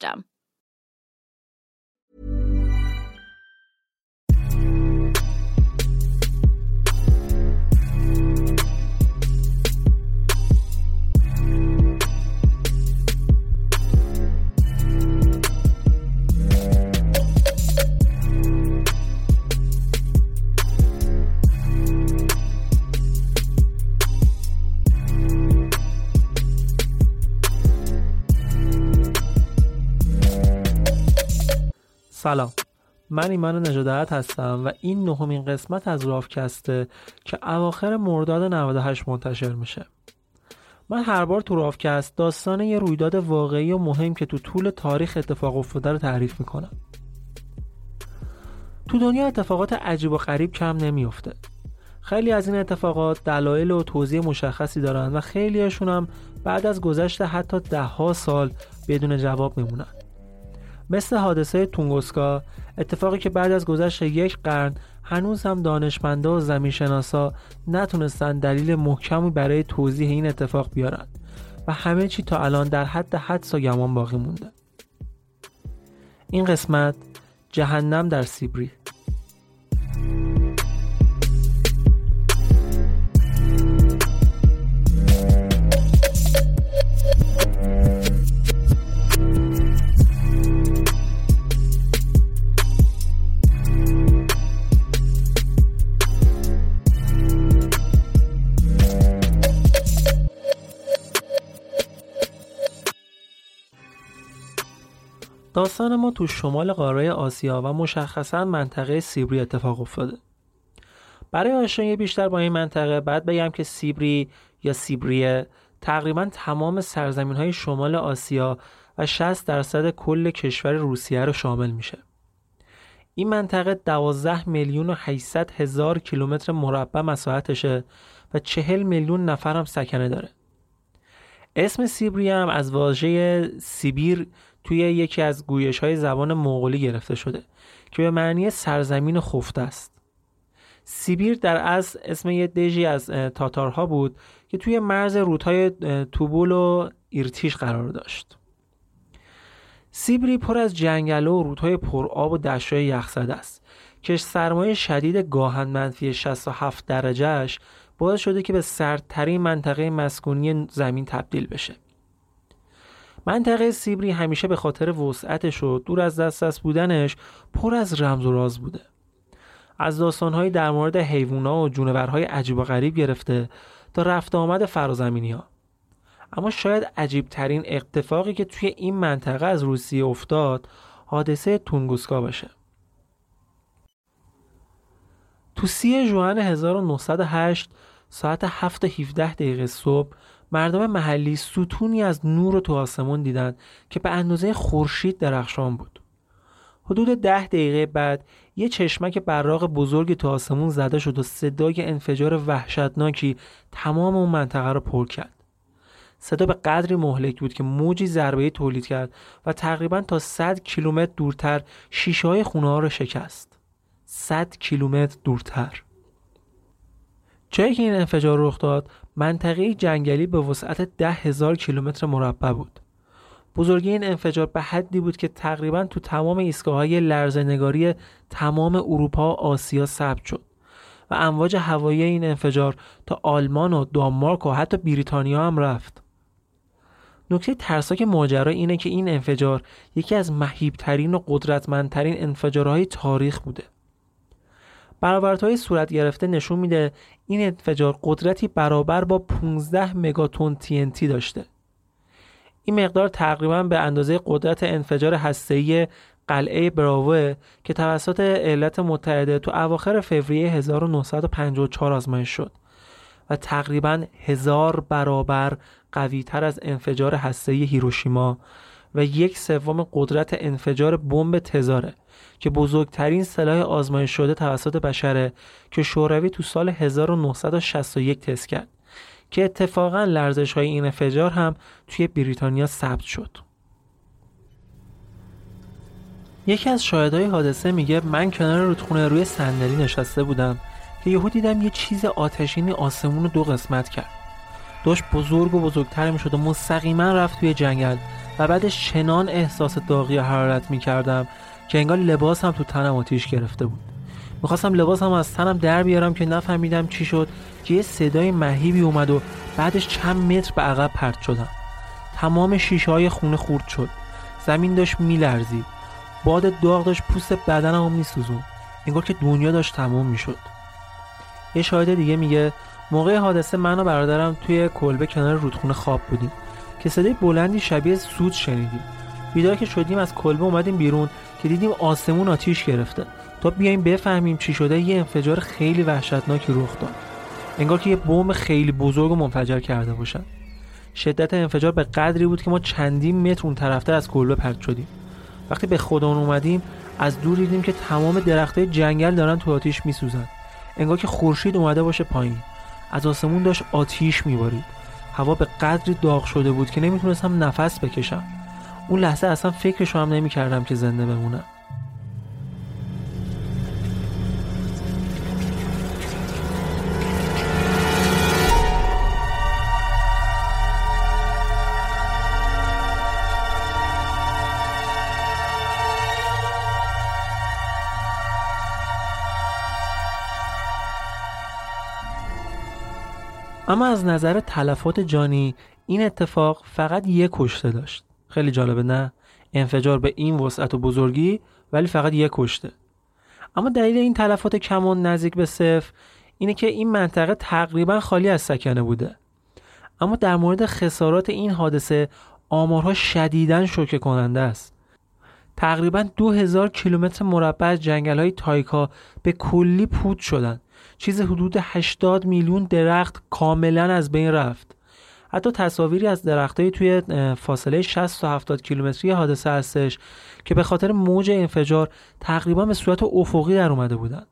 system. سلام. من ایمان نجادت هستم و این نهمین قسمت از رافکسته که اواخر مرداد 98 منتشر میشه. من هر بار تو رافکست داستان یه رویداد واقعی و مهم که تو طول تاریخ اتفاق افتاده رو تعریف می‌کنم. تو دنیا اتفاقات عجیب و غریب کم نمیافته. خیلی از این اتفاقات دلایل و توضیح مشخصی دارن و خیلیشون هم بعد از گذشت حتی ده ها سال بدون جواب میمونن. مثل حادثه تونگوسکا اتفاقی که بعد از گذشت یک قرن هنوز هم دانشمنده و زمینشناسا نتونستن دلیل محکمی برای توضیح این اتفاق بیارن و همه چی تا الان در حد حدس و گمان باقی مونده. این قسمت جهنم در سیبری. داستان ما تو شمال قاره آسیا و مشخصا منطقه سیبری اتفاق افتاده. برای آشنایی بیشتر با این منطقه بعد بگم که سیبری یا سیبریه تقریبا تمام سرزمین های شمال آسیا و 60 درصد کل کشور روسیه رو شامل میشه. این منطقه 12 میلیون و 800 هزار کیلومتر مربع مساحتشه و 40 میلیون نفر هم سکنه داره. اسم سیبری هم از واژه سیبیر توی یکی از گویش های زبان مغولی گرفته شده که به معنی سرزمین خفته است. سیبیر در از اسم یه دژی از تاتارها بود که توی مرز رودهای توبول و ایرتیش قرار داشت. سیبری پر از جنگل و رودهای پرآب و دشتهای یخزده است. که سرمایه شدید گاهن منفی 67 درجهش باعث شده که به سردترین منطقه مسکونی زمین تبدیل بشه. منطقه سیبری همیشه به خاطر وسعتش و دور از دست دست بودنش پر از رمز و راز بوده. از داستانهایی در مورد حیوونا و جونورهای عجیب و غریب گرفته تا رفت آمد فرازمینی ها اما شاید عجیب ترین اتفاقی که توی این منطقه از روسیه افتاد حادثه تونگوسکا باشه. تو سی جوان 1908 ساعت 7 17 دقیقه صبح مردم محلی ستونی از نور تو آسمون دیدن که به اندازه خورشید درخشان بود. حدود ده دقیقه بعد یه چشمک براق بزرگ تو آسمون زده شد و صدای انفجار وحشتناکی تمام اون منطقه رو پر کرد. صدا به قدری مهلک بود که موجی ضربه تولید کرد و تقریبا تا 100 کیلومتر دورتر شیشه های خونه ها رو شکست. 100 کیلومتر دورتر. جایی که این انفجار رخ داد منطقه جنگلی به وسعت ده هزار کیلومتر مربع بود. بزرگی این انفجار به حدی بود که تقریبا تو تمام ایستگاه های لرزنگاری تمام اروپا و آسیا ثبت شد و امواج هوایی این انفجار تا آلمان و دانمارک و حتی بریتانیا هم رفت. نکته ترساک ماجرا اینه که این انفجار یکی از مهیبترین و قدرتمندترین انفجارهای تاریخ بوده. برآوردهای صورت گرفته نشون میده این انفجار قدرتی برابر با 15 مگاتون TNT داشته. این مقدار تقریبا به اندازه قدرت انفجار هسته‌ای قلعه براوه که توسط ایالات متحده تو اواخر فوریه 1954 آزمایش شد و تقریبا هزار برابر قوی تر از انفجار هسته‌ای هیروشیما و یک سوم قدرت انفجار بمب تزاره. که بزرگترین سلاح آزمایش شده توسط بشره که شوروی تو سال 1961 تست کرد که اتفاقا لرزش های این انفجار هم توی بریتانیا ثبت شد. یکی از شاهدهای حادثه میگه من کنار رودخونه روی صندلی نشسته بودم که یهو دیدم یه چیز آتشینی آسمون رو دو قسمت کرد. داشت بزرگ و بزرگتر می‌شد و مستقیما رفت توی جنگل و بعدش چنان احساس داغی و حرارت می‌کردم که انگار لباس هم تو تنم آتیش گرفته بود. می‌خواستم لباسم از تنم در بیارم که نفهمیدم چی شد که یه صدای مهیبی اومد و بعدش چند متر به عقب پرت شدم. تمام شیشه های خونه خورد شد. زمین داشت میلرزید. باد داغ داشت پوست بدنم رو میسوزون انگار که دنیا داشت تموم می‌شد. یه شاهد دیگه میگه موقع حادثه من و برادرم توی کلبه کنار رودخونه خواب بودیم که صدای بلندی شبیه سود شنیدیم. بیدار که شدیم از کلبه اومدیم بیرون که دیدیم آسمون آتیش گرفته. تا بیایم بفهمیم چی شده یه انفجار خیلی وحشتناکی رخ داد. انگار که یه بمب خیلی بزرگ و منفجر کرده باشن. شدت انفجار به قدری بود که ما چندین متر اون طرفتر از کلبه پرت شدیم. وقتی به خودمون اومدیم از دور دیدیم که تمام درختای جنگل دارن تو آتیش میسوزن. انگار که خورشید اومده باشه پایین. از آسمون داشت آتیش میبارید. هوا به قدری داغ شده بود که نمی‌تونستم نفس بکشم. اون لحظه اصلا فکرشو هم نمی‌کردم که زنده بمونم. اما از نظر تلفات جانی این اتفاق فقط یک کشته داشت. خیلی جالبه نه؟ انفجار به این وسعت و بزرگی ولی فقط یک کشته. اما دلیل این تلفات کمان نزدیک به صفر اینه که این منطقه تقریبا خالی از سکنه بوده. اما در مورد خسارات این حادثه آمارها شدیداً شوکه کننده است. تقریبا دو هزار کیلومتر مربع از جنگل های تایکا به کلی پود شدند چیز حدود 80 میلیون درخت کاملا از بین رفت. حتی تصاویری از درختای توی فاصله 60 تا 70 کیلومتری حادثه هستش که به خاطر موج انفجار تقریبا به صورت افقی در اومده بودن.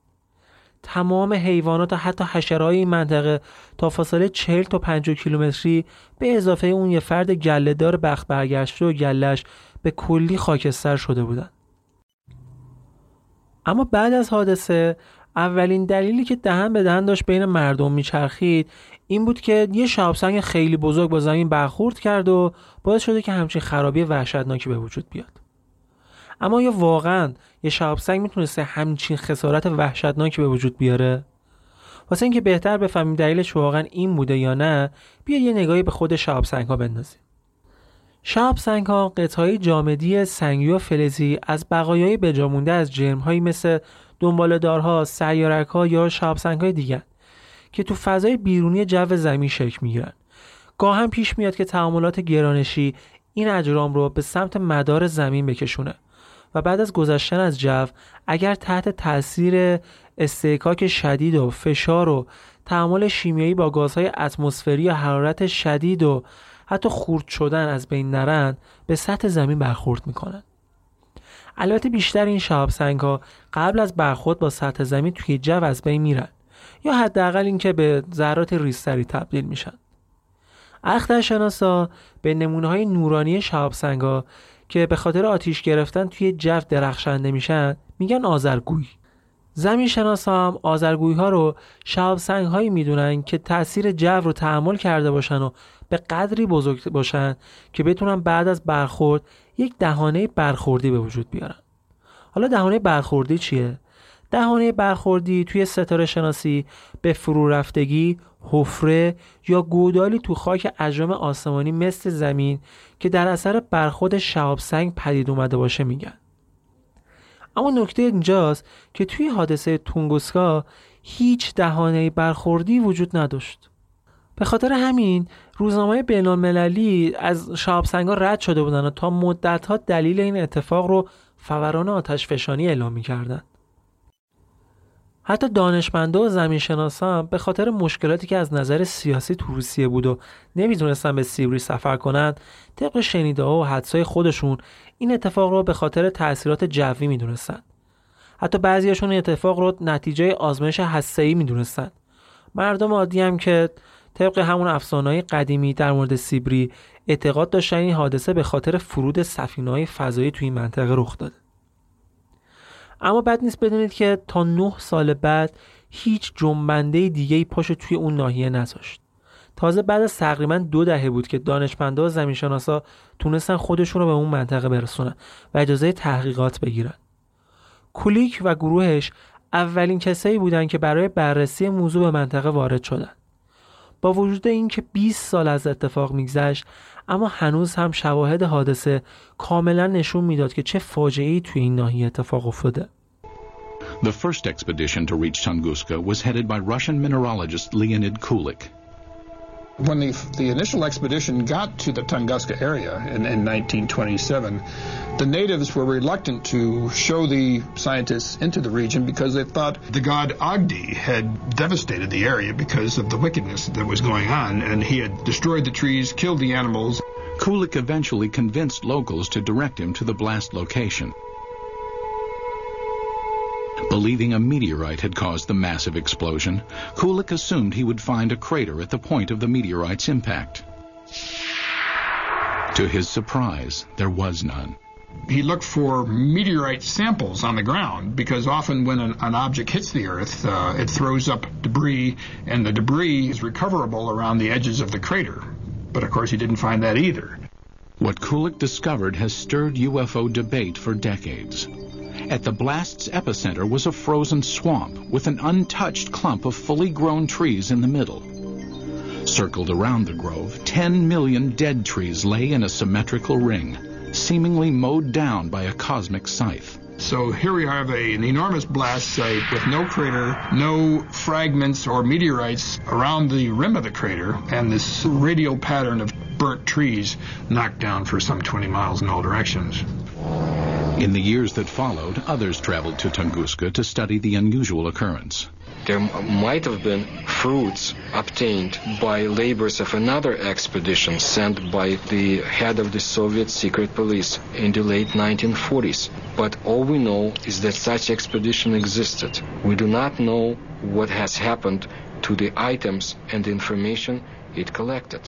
تمام حیوانات و حتی حشرهای این منطقه تا فاصله 40 تا 50 کیلومتری به اضافه اون یه فرد گلهدار بخت برگشته و گلش به کلی خاکستر شده بودن. اما بعد از حادثه اولین دلیلی که دهن به دهن داشت بین مردم میچرخید این بود که یه شهابسنگ خیلی بزرگ با زمین برخورد کرد و باعث شده که همچین خرابی وحشتناکی به وجود بیاد. اما یا واقعا یه شهابسنگ می‌تونسته همچین خسارت وحشتناکی به وجود بیاره؟ واسه اینکه بهتر بفهمیم دلیلش واقعا این بوده یا نه بیا یه نگاهی به خود شهابسنگ ها بندازیم. شهابسنگ ها قطعه جامدی سنگی و فلزی از بقایای بجامونده از جرم هایی مثل دنبالدارها، سیارک ها یا شهابسنگ های دیگر که تو فضای بیرونی جو زمین شکل می‌گیرن. هم پیش میاد که تعاملات گرانشی این اجرام رو به سمت مدار زمین بکشونه و و بعد از گذشتن از جو اگر تحت تاثیر استحکاک شدید و فشار و تعامل شیمیایی با گازهای اتمسفری یا حرارت شدید و حتی خورد شدن از بین نرند به سطح زمین برخورد می‌کنند البته بیشتر این شهاب سنگ ها قبل از برخورد با سطح زمین توی جو از بین میرن یا حداقل اینکه به ذرات ریزتری تبدیل میشن. اخترشناسا به نمونه های نورانی شهاب سنگ ها که به خاطر آتیش گرفتن توی جو درخشنده میشن میگن آزرگوی زمین شناس هم آزرگوی ها رو شهاب سنگ هایی می‌دونن که تاثیر جو رو تحمل کرده باشن و به قدری بزرگ باشن که بتونن بعد از برخورد یک دهانه برخوردی به وجود بیارن حالا دهانه برخوردی چیه؟ دهانه برخوردی توی ستاره شناسی به فرو رفتگی، حفره یا گودالی تو خاک اجرام آسمانی مثل زمین که در اثر برخورد شهاب سنگ پدید اومده باشه میگن. اما نکته اینجاست که توی حادثه تونگوسکا هیچ دهانه برخوردی وجود نداشت. به خاطر همین روزنامه بین از شهاب سنگا رد شده بودن و تا مدت ها دلیل این اتفاق رو فوران آتش فشانی اعلام می‌کردن. حتی دانشمنده و زمین شناسان به خاطر مشکلاتی که از نظر سیاسی تو روسیه بود و نمی‌تونستن به سیبری سفر کنند طبق شنیده ها و حدسای خودشون این اتفاق رو به خاطر تاثیرات جوی می‌دونستن حتی بعضیشون این اتفاق رو نتیجه آزمایش هسته‌ای می‌دونستن مردم عادی هم که طبق همون افسانه‌های قدیمی در مورد سیبری اعتقاد داشتن این حادثه به خاطر فرود سفینه‌های فضایی توی این منطقه رخ داده. اما بد نیست بدونید که تا نه سال بعد هیچ جنبنده دیگه ای پاشو توی اون ناحیه نذاشت. تازه بعد از تقریبا دو دهه بود که دانشمندا و زمینشناسا تونستن خودشون رو به اون منطقه برسونن و اجازه تحقیقات بگیرن. کولیک و گروهش اولین کسایی بودن که برای بررسی موضوع به منطقه وارد شدن. با وجود اینکه 20 سال از اتفاق میگذشت اما هنوز هم شواهد حادثه کاملا نشون می‌داد که چه فاجعه‌ای توی این ناحیه اتفاق افتاده. The first expedition to reach Tunguska was headed by Russian mineralogist Leonid Kulik. When the, the initial expedition got to the Tunguska area in, in 1927, the natives were reluctant to show the scientists into the region because they thought the god Agdi had devastated the area because of the wickedness that was going on, and he had destroyed the trees, killed the animals. Kulik eventually convinced locals to direct him to the blast location. Believing a meteorite had caused the massive explosion, Kulik assumed he would find a crater at the point of the meteorite's impact. To his surprise, there was none. He looked for meteorite samples on the ground because often when an, an object hits the Earth, uh, it throws up debris, and the debris is recoverable around the edges of the crater. But of course, he didn't find that either. What Kulik discovered has stirred UFO debate for decades. At the blast's epicenter was a frozen swamp with an untouched clump of fully grown trees in the middle. Circled around the grove, 10 million dead trees lay in a symmetrical ring, seemingly mowed down by a cosmic scythe. So here we have a, an enormous blast site with no crater, no fragments or meteorites around the rim of the crater, and this radial pattern of burnt trees knocked down for some 20 miles in all directions. In the years that followed, others traveled to Tunguska to study the unusual occurrence. There might have been fruits obtained by labors of another expedition sent by the head of the Soviet secret police in the late 1940s. But all we know is that such expedition existed. We do not know what has happened to the items and the information it collected.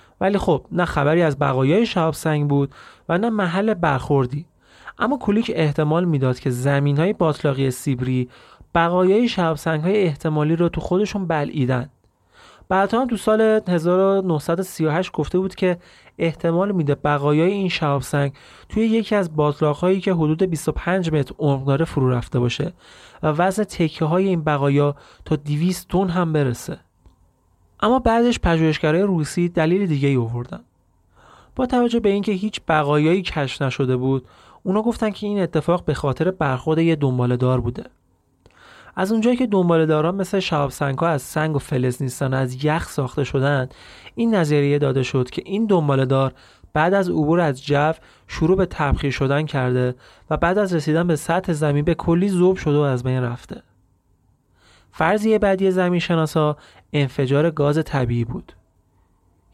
ولی خب نه خبری از بقایای شهاب سنگ بود و نه محل برخوردی. اما کولیک احتمال می‌داد که زمین های باطلاقی سیبری بقایای شهاب سنگ های احتمالی رو تو خودشون بلعیدن. بعدها هم تو سال 1938 گفته بود که احتمال میده بقایای این شهاب سنگ توی یکی از باطلاق هایی که حدود 25 متر عمق داره فرو رفته باشه و وزن تکه های این بقایا تا 200 تن هم برسه. اما بعدش پژوهشگرای روسی دلیل دیگه ای آوردن. با توجه به اینکه هیچ بقایایی کشف نشده بود اونا گفتن که این اتفاق به خاطر برخورد یه دنباله دار بوده. از اونجایی که دنباله داران مثل شهاب ها از سنگ و فلز نیستن از یخ ساخته شدن این نظریه داده شد که این دنباله دار بعد از عبور از جو شروع به تبخیر شدن کرده و بعد از رسیدن به سطح زمین به کلی ذوب شده و از بین رفته. فرضیه بعدی زمین شناسا انفجار گاز طبیعی بود.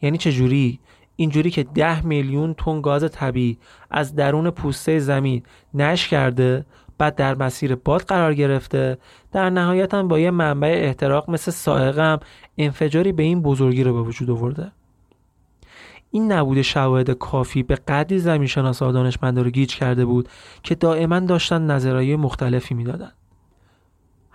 یعنی چه جوری اینجوری که ده میلیون تن گاز طبیعی از درون پوسته زمین نش کرده بعد در مسیر باد قرار گرفته در نهایت هم با یه منبع احتراق مثل سائقم انفجاری به این بزرگی رو به وجود آورده. این نبود شواهد کافی به قدری زمین شناسا دانشمندا رو گیج کرده بود که دائما داشتن نظرهای مختلفی می‌دادن.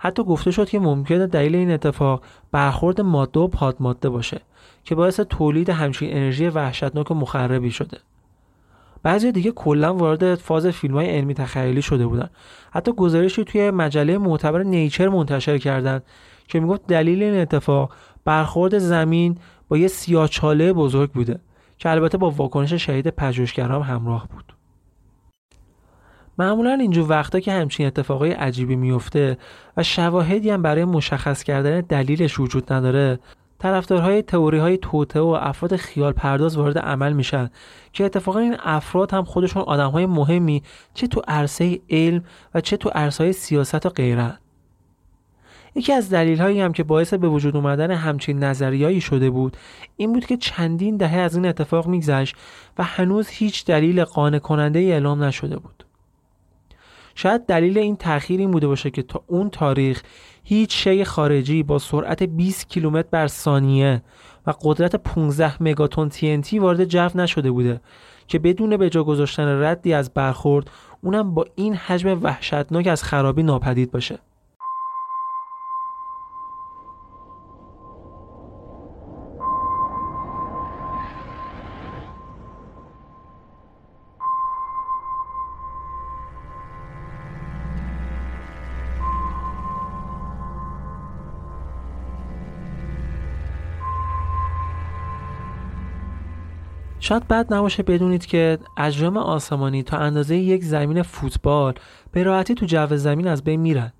حتی گفته شد که ممکنه دلیل این اتفاق برخورد ماده و پادماده باشه که باعث تولید همچین انرژی وحشتناک و مخربی شده. بعضی دیگه کلا وارد فاز فیلم های علمی تخیلی شده بودن. حتی گزارشی توی مجله معتبر نیچر منتشر کردن که می‌گفت دلیل این اتفاق برخورد زمین با یه سیاچاله بزرگ بوده که البته با واکنش شهید پژوهشگران همراه بود. معمولا اینجور وقتا که همچین اتفاقای عجیبی میفته و شواهدی هم برای مشخص کردن دلیلش وجود نداره طرفدارهای تئوری های توته و افراد خیال پرداز وارد عمل میشن که اتفاقا این افراد هم خودشون آدم های مهمی چه تو عرصه علم و چه تو عرصه سیاست و غیره. یکی از دلیل هایی هم که باعث به وجود اومدن همچین نظریایی شده بود این بود که چندین دهه از این اتفاق میگذشت و هنوز هیچ دلیل قانع کننده ای اعلام نشده بود. شاید دلیل این تأخیر این بوده باشه که تا اون تاریخ هیچ شی خارجی با سرعت 20 کیلومتر بر ثانیه و قدرت 15 مگاتون TNT وارد جو نشده بوده که بدون به جا گذاشتن ردی از برخورد اونم با این حجم وحشتناک از خرابی ناپدید باشه. شاید بد نباشه بدونید که اجرام آسمانی تا اندازه یک زمین فوتبال به راحتی تو جو زمین از بین میرن.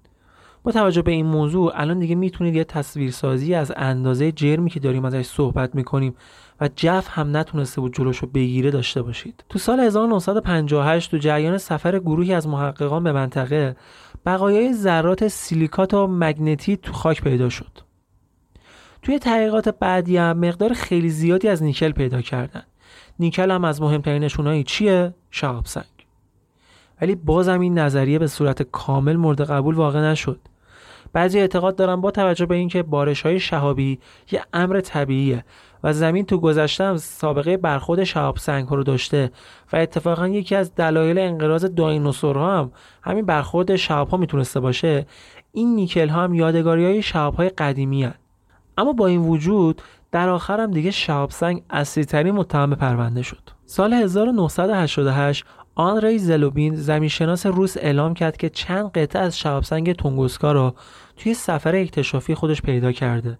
با توجه به این موضوع الان دیگه می‌تونید یه تصویرسازی از اندازه جرمی که داریم ازش صحبت می‌کنیم و جف هم نتونسته بود جلوشو بگیره داشته باشید. تو سال 1958 تو جریان سفر گروهی از محققان به منطقه بقایای ذرات سیلیکات و مگنتی تو خاک پیدا شد. توی تحقیقات بعدی هم مقدار خیلی زیادی از نیکل پیدا کردن. نیکل هم از مهمترین نشونایی چیه؟ شهاب سنگ ولی بازم این نظریه به صورت کامل مورد قبول واقع نشد بعضی اعتقاد دارن با توجه به اینکه بارش های شهابی یه امر طبیعیه و زمین تو گذشته هم سابقه برخود شهاب سنگ رو داشته و اتفاقا یکی از دلایل انقراض دایناسورها هم همین برخورد شهاب ها می‌تونسته باشه این نیکل ها هم یادگاری های شهاب های قدیمی هن. اما با این وجود در آخر هم دیگه شهاب سنگ اصلی ترین متهم پرونده شد. سال 1988 آنری زلوبین زمینشناس روس اعلام کرد که چند قطعه از شهابسنگ تونگوسکا را توی سفر اکتشافی خودش پیدا کرده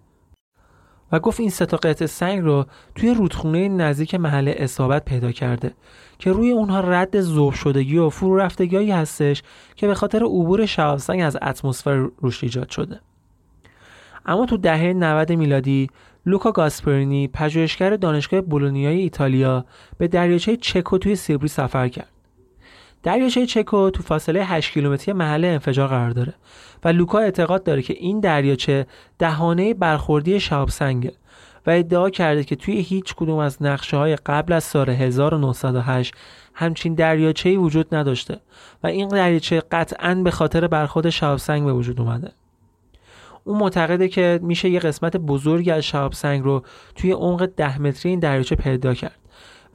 و گفت این سه قطعه سنگ رو توی رودخونه نزدیک محل اصابت پیدا کرده که روی اونها رد ذوب شدگی و فرو رفتگی هستش که به خاطر عبور شهابسنگ از اتمسفر روش ایجاد شده. اما تو دهه 90 میلادی لوکا گاسپرینی پژوهشگر دانشگاه بولونیای ایتالیا به دریاچه چکو توی سیبری سفر کرد. دریاچه چکو تو فاصله 8 کیلومتری محل انفجار قرار داره و لوکا اعتقاد داره که این دریاچه دهانه برخوردی شهاب سنگه و ادعا کرده که توی هیچ کدوم از نقشه های قبل از سال 1908 همچین دریاچه‌ای وجود نداشته و این دریاچه قطعا به خاطر برخورد شهاب سنگ به وجود اومده. اون معتقده که میشه یه قسمت بزرگی از شهاب سنگ رو توی عمق ده متری این دریاچه پیدا کرد.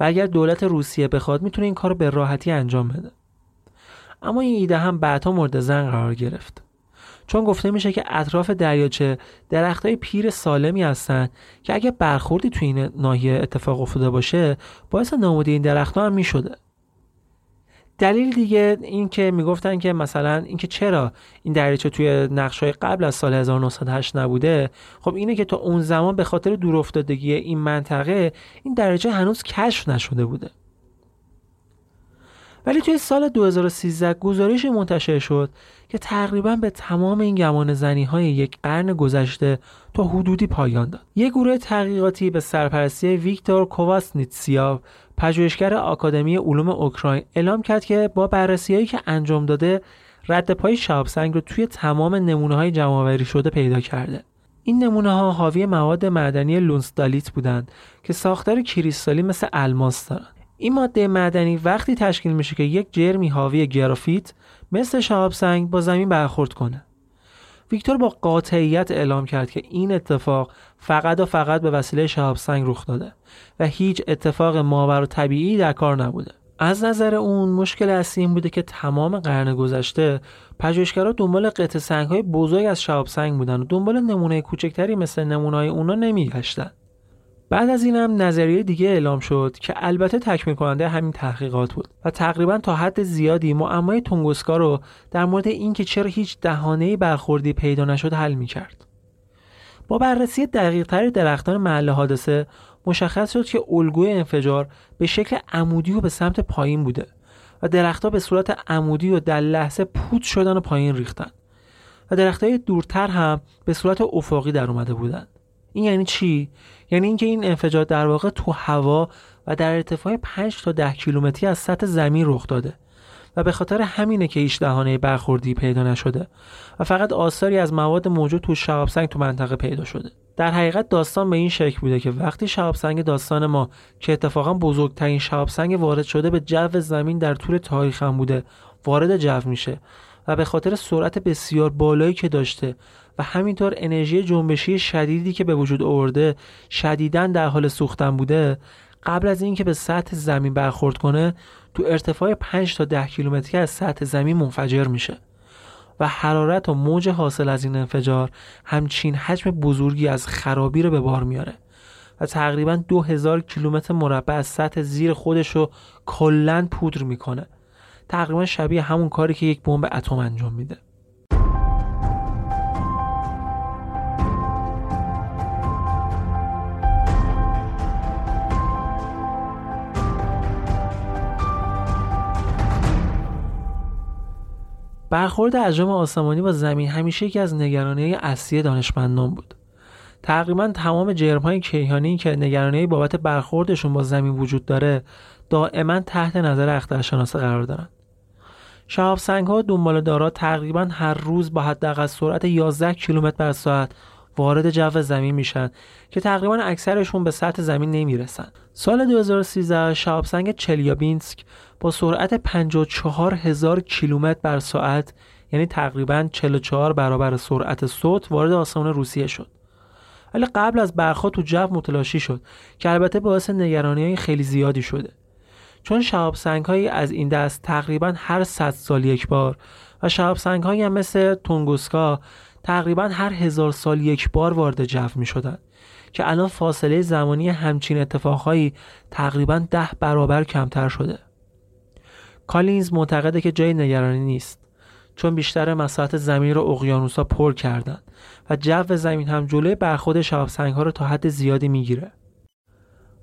و اگر دولت روسیه بخواد می‌تونه این کار به راحتی انجام بده. اما این ایده هم بعدها مورد زن قرار گرفت. چون گفته میشه که اطراف دریاچه های پیر سالمی هستن که اگه برخوردی توی این ناحیه اتفاق افتاده باشه باعث نابودی این درختها هم می‌شده. دلیل دیگه این که می‌گفتن که مثلا اینکه چرا این دریاچه توی های قبل از سال 1908 نبوده خب اینه که تا اون زمان به خاطر دورافتادگی این منطقه این دریاچه هنوز کشف نشده بوده ولی توی سال 2013 گزارشی منتشر شد که تقریبا به تمام این گمان زنی های یک قرن گذشته تا حدودی پایان داد. یک گروه تحقیقاتی به سرپرستی ویکتور کوواسنیتسیا پژوهشگر آکادمی علوم اوکراین اعلام کرد که با بررسیهایی که انجام داده رد پای شابسنگ رو توی تمام نمونه های جمعآوری شده پیدا کرده. این نمونه ها حاوی مواد معدنی لونستالیت بودند که ساختار کریستالی مثل الماس دارند. این ماده معدنی وقتی تشکیل میشه که یک جرمی حاوی گرافیت مثل شهاب سنگ با زمین برخورد کنه ویکتور با قاطعیت اعلام کرد که این اتفاق فقط و فقط به وسیله شهاب سنگ رخ داده و هیچ اتفاق ماور و طبیعی در کار نبوده. از نظر اون مشکل اصلی این بوده که تمام قرن گذشته پژوهشگرا دنبال قطع سنگ های بزرگ از شهاب سنگ بودن و دنبال نمونه کوچکتری مثل نمونه های اونا نمیگشتن. بعد از این هم نظریه دیگه اعلام شد که البته تکمیل کننده همین تحقیقات بود و تقریبا تا حد زیادی معمای تونگوسکا رو در مورد اینکه چرا هیچ دهانه برخوردی پیدا نشد حل می کرد. با بررسی دقیقتر درختان محل حادثه مشخص شد که الگوی انفجار به شکل عمودی و به سمت پایین بوده و درختها به صورت عمودی و در لحظه پود شدن و پایین ریختن و درختهای دورتر هم به صورت افقی در اومده بودند. این یعنی چی یعنی اینکه این انفجار در واقع تو هوا و در ارتفاع 5 تا 10 کیلومتری از سطح زمین رخ داده و به خاطر همینه که هیچ دهانه برخوردی پیدا نشده و فقط آثاری از مواد موجود تو شهاب سنگ تو منطقه پیدا شده. در حقیقت داستان به این شکل بوده که وقتی شهاب سنگ داستان ما که اتفاقا بزرگترین شهاب سنگ وارد شده به جو زمین در طول تاریخ هم بوده وارد جو میشه و به خاطر سرعت بسیار بالایی که داشته و همینطور انرژی جنبشی شدیدی که به وجود آورده شدیدا در حال سوختن بوده قبل از اینکه به سطح زمین برخورد کنه تو ارتفاع 5 تا 10 کیلومتری از سطح زمین منفجر میشه و حرارت و موج حاصل از این انفجار همچین حجم بزرگی از خرابی رو به بار میاره و تقریبا 2000 کیلومتر مربع از سطح زیر خودش رو کلا پودر می‌کنه. تقریبا شبیه همون کاری که یک بمب اتم انجام میده. برخورد اجرام آسمانی با زمین همیشه یکی از نگرانی اصلی دانشمندان بود. تقریبا تمام جرم های کیهانی که نگرانی بابت برخوردشون با زمین وجود داره دائما تحت نظر اخترشناسه قرار دارن. شهاب سنگ ها دنبال دارا تقریبا هر روز با حداقل سرعت 11 کیلومتر بر ساعت وارد جو زمین میشن که تقریبا اکثرشون به سطح زمین نمی‌رسن. سال 2013 شهاب سنگ چلیابینسک با سرعت 54 هزار کیلومتر بر ساعت یعنی تقریبا 44 برابر سرعت صوت وارد آسمان روسیه شد. ولی قبل از برخورد تو جو متلاشی شد که البته باعث نگرانی های خیلی زیادی شده. چون شهاب سنگ هایی از این دست تقریبا هر 100 سال یک بار و شهاب سنگ هایی هم مثل تونگوسکا تقریبا هر هزار سال یک بار وارد جو می شدن که الان فاصله زمانی همچین اتفاقهایی تقریبا ده برابر کمتر شده کالینز معتقده که جای نگرانی نیست چون بیشتر مساحت زمین رو اقیانوسا پر کردن و جو زمین هم جلوی برخورد شهاب ها رو تا حد زیادی می‌گیره.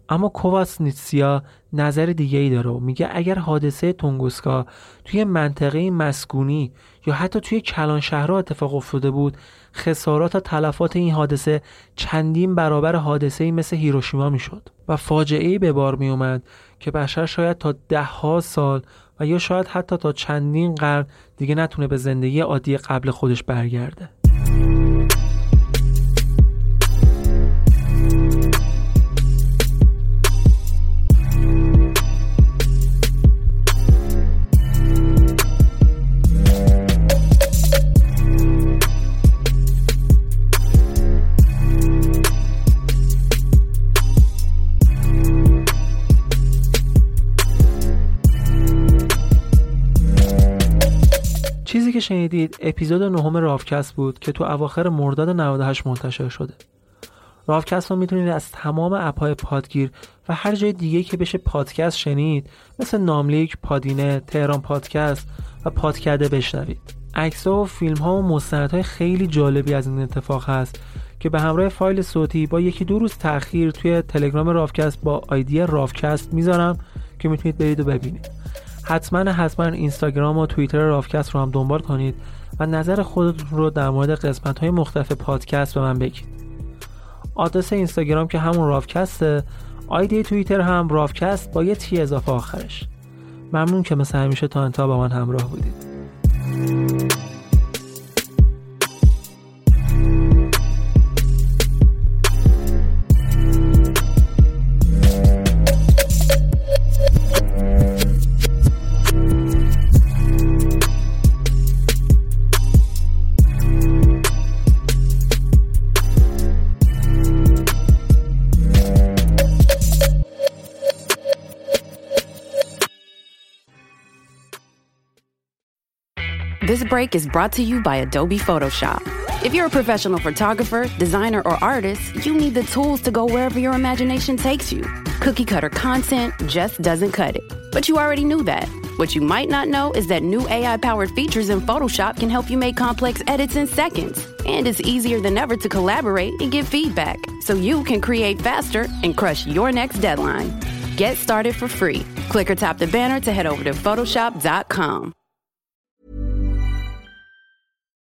اما نیتسیا نظر دیگه ای داره و میگه اگر حادثه تونگوسکا توی منطقه مسکونی یا حتی توی کلان شهرها اتفاق افتاده بود خسارات و تلفات این حادثه چندین برابر حادثه مثل هیروشیما می‌شد و فاجعه به بار می اومد که بشر شاید تا ده ها سال و یا شاید حتی تا چندین قرن دیگه نتونه به زندگی عادی قبل خودش برگرده. شنیدید اپیزود نهم رافکست بود که تو اواخر مرداد 98 منتشر شده. رافکست رو می‌تونید از تمام اپهای پادگیر و هر جای دیگه که بشه پادکست شنید مثل ناملیک، پادینه، تهران پادکست و پادکده بشنوید. عکس و فیلم ها و مستندهای خیلی جالبی از این اتفاق هست که به همراه فایل صوتی با یکی دو روز تاخیر توی تلگرام رافکست با آیدی رافکست می‌ذارم که می‌تونید برید و ببینید. حتما حتما اینستاگرام و توییتر رافکست رو هم دنبال کنید و نظر خودتون رو در مورد قسمت های مختلف پادکست به من بگید. آدرس اینستاگرام که همون رافکسته آیدی توییتر هم رافکست با یه تی اضافه آخرش. ممنون که مثل همیشه تا انتها با من همراه بودید. Break is brought to you by Adobe Photoshop. If you're a professional photographer, designer, or artist, you need the tools to go wherever your imagination takes you. Cookie cutter content just doesn't cut it. But you already knew that. What you might not know is that new AI powered features in Photoshop can help you make complex edits in seconds. And it's easier than ever to collaborate and give feedback so you can create faster and crush your next deadline. Get started for free. Click or tap the banner to head over to Photoshop.com.